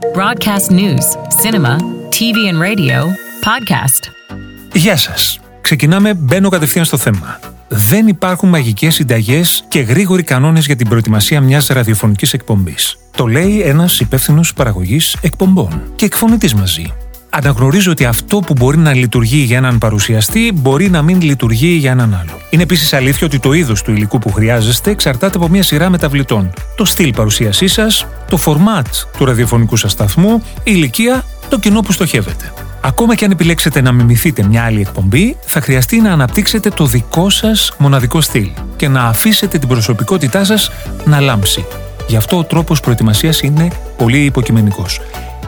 Broadcast news, cinema, TV and radio, podcast. Γεια σας. Ξεκινάμε, μπαίνω κατευθείαν στο θέμα. Δεν υπάρχουν μαγικές συνταγές και γρήγοροι κανόνες για την προετοιμασία μιας ραδιοφωνικής εκπομπής. Το λέει ένας υπεύθυνος παραγωγής εκπομπών και εκφωνητής μαζί. Αναγνωρίζω ότι αυτό που μπορεί να λειτουργεί για έναν παρουσιαστή μπορεί να μην λειτουργεί για έναν άλλο. Είναι επίσης αλήθεια ότι το είδος του υλικού που χρειάζεστε εξαρτάται από μια σειρά μεταβλητών. Το στυλ παρουσίασής σας, το φορμάτ του ραδιοφωνικού σας σταθμού, η ηλικία, το κοινό που στοχεύετε. Ακόμα και αν επιλέξετε να μιμηθείτε μια άλλη εκπομπή, θα χρειαστεί να αναπτύξετε το δικό σας μοναδικό στυλ και να αφήσετε την προσωπικότητά σας να λάμψει. Γι' αυτό ο τρόπος προετοιμασίας είναι πολύ υποκειμενικός.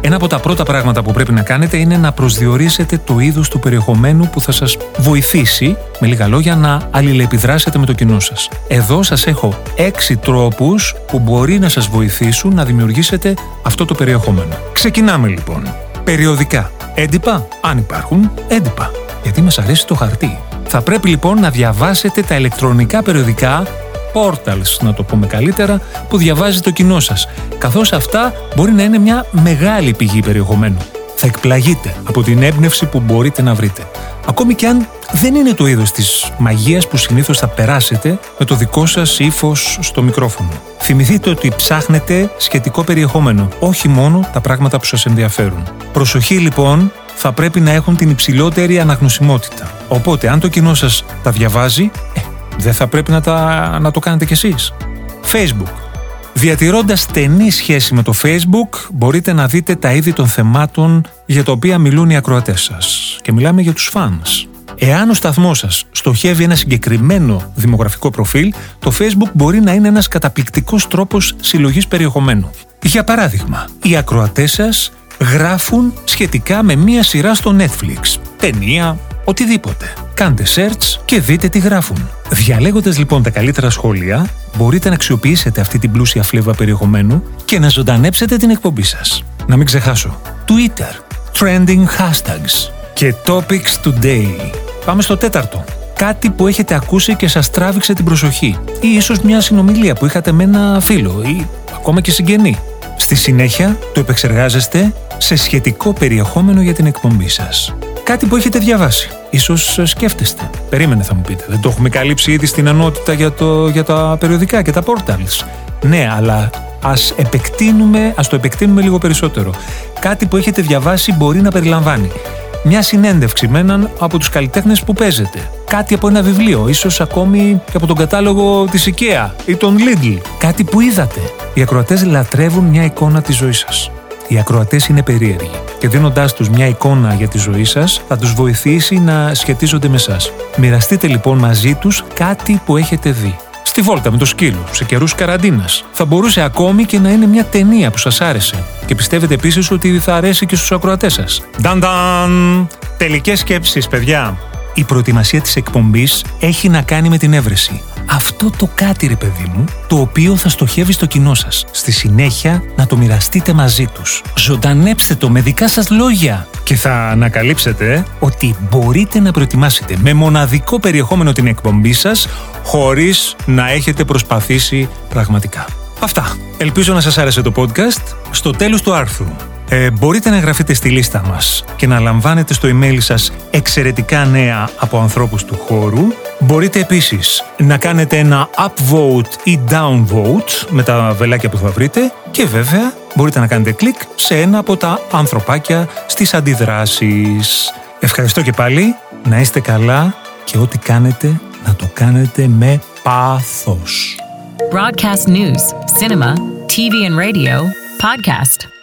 Ένα από τα πρώτα πράγματα που πρέπει να κάνετε είναι να προσδιορίσετε το είδος του περιεχομένου που θα σας βοηθήσει, με λίγα λόγια, να αλληλεπιδράσετε με το κοινό σας. Εδώ σας έχω έξι τρόπους που μπορεί να σας βοηθήσουν να δημιουργήσετε αυτό το περιεχόμενο. Ξεκινάμε λοιπόν. Περιοδικά. Έντυπα, αν υπάρχουν, έντυπα. Γιατί μας αρέσει το χαρτί. Θα πρέπει λοιπόν να διαβάσετε τα ηλεκτρονικά περιοδικά portals, να το πούμε καλύτερα, που διαβάζει το κοινό σας. Καθώς αυτά μπορεί να είναι μια μεγάλη πηγή περιεχομένου. Θα εκπλαγείτε από την έμπνευση που μπορείτε να βρείτε. Ακόμη και αν δεν είναι το είδος της μαγείας που συνήθως θα περάσετε με το δικό σας ύφος στο μικρόφωνο. Θυμηθείτε ότι ψάχνετε σχετικό περιεχόμενο, όχι μόνο τα πράγματα που σας ενδιαφέρουν. Προσοχή λοιπόν θα πρέπει να έχουν την υψηλότερη αναγνωσιμότητα. Οπότε, αν το κοινό σας τα διαβάζει, ε, δεν θα πρέπει να, τα, να το κάνετε κι εσείς. Facebook. Διατηρώντας στενή σχέση με το Facebook, μπορείτε να δείτε τα είδη των θεμάτων για τα οποία μιλούν οι ακροατές σας. Και μιλάμε για τους fans. Εάν ο σταθμός σας στοχεύει ένα συγκεκριμένο δημογραφικό προφίλ, το Facebook μπορεί να είναι ένας καταπληκτικός τρόπος συλλογής περιεχομένου. Για παράδειγμα, οι ακροατές σας γράφουν σχετικά με μία σειρά στο Netflix, ταινία, οτιδήποτε. Κάντε search και δείτε τι γράφουν. Διαλέγοντας λοιπόν τα καλύτερα σχόλια, μπορείτε να αξιοποιήσετε αυτή την πλούσια φλέβα περιεχομένου και να ζωντανέψετε την εκπομπή σας. Να μην ξεχάσω. Twitter. Trending hashtags. Και topics today. Πάμε στο τέταρτο. Κάτι που έχετε ακούσει και σας τράβηξε την προσοχή. Ή ίσως μια συνομιλία που είχατε με ένα φίλο ή ακόμα και συγγενή. Στη συνέχεια το επεξεργάζεστε σε σχετικό περιεχόμενο για την εκπομπή σας. Κάτι που έχετε διαβάσει. Ίσως σκέφτεστε. Περίμενε θα μου πείτε. Δεν το έχουμε καλύψει ήδη στην ενότητα για, το, για τα περιοδικά και τα portals. Ναι, αλλά ας, επεκτείνουμε, ας το επεκτείνουμε λίγο περισσότερο. Κάτι που έχετε διαβάσει μπορεί να περιλαμβάνει μια συνέντευξη με έναν από τους καλλιτέχνες που παίζετε. Κάτι από ένα βιβλίο, ίσως ακόμη και από τον κατάλογο της IKEA ή τον Lidl. Κάτι που είδατε. Οι ακροατές λατρεύουν μια εικόνα της ζωής σας. Οι ακροατές είναι περίεργοι και δίνοντάς τους μια εικόνα για τη ζωή σας, θα τους βοηθήσει να σχετίζονται με εσά. Μοιραστείτε λοιπόν μαζί τους κάτι που έχετε δει. Στη βόλτα με το σκύλο, σε καιρούς καραντίνας. Θα μπορούσε ακόμη και να είναι μια ταινία που σας άρεσε. Και πιστεύετε επίσης ότι θα αρέσει και στους ακροατές σας. Νταν Τελικές σκέψεις, παιδιά. Η προετοιμασία της εκπομπής έχει να κάνει με την έβρεση αυτό το κάτι ρε παιδί μου, το οποίο θα στοχεύει στο κοινό σας. Στη συνέχεια να το μοιραστείτε μαζί τους. Ζωντανέψτε το με δικά σας λόγια. Και θα ανακαλύψετε ότι μπορείτε να προετοιμάσετε με μοναδικό περιεχόμενο την εκπομπή σας χωρίς να έχετε προσπαθήσει πραγματικά. Αυτά. Ελπίζω να σας άρεσε το podcast. Στο τέλος του άρθρου ε, μπορείτε να εγγραφείτε στη λίστα μας και να λαμβάνετε στο email σας εξαιρετικά νέα από ανθρώπους του χώρου. Μπορείτε επίσης να κάνετε ένα upvote ή downvote με τα βελάκια που θα βρείτε και βέβαια μπορείτε να κάνετε κλικ σε ένα από τα ανθρωπάκια στις αντιδράσεις. Ευχαριστώ και πάλι, να είστε καλά και ό,τι κάνετε να το κάνετε με πάθος. Broadcast news, cinema, TV and radio, podcast.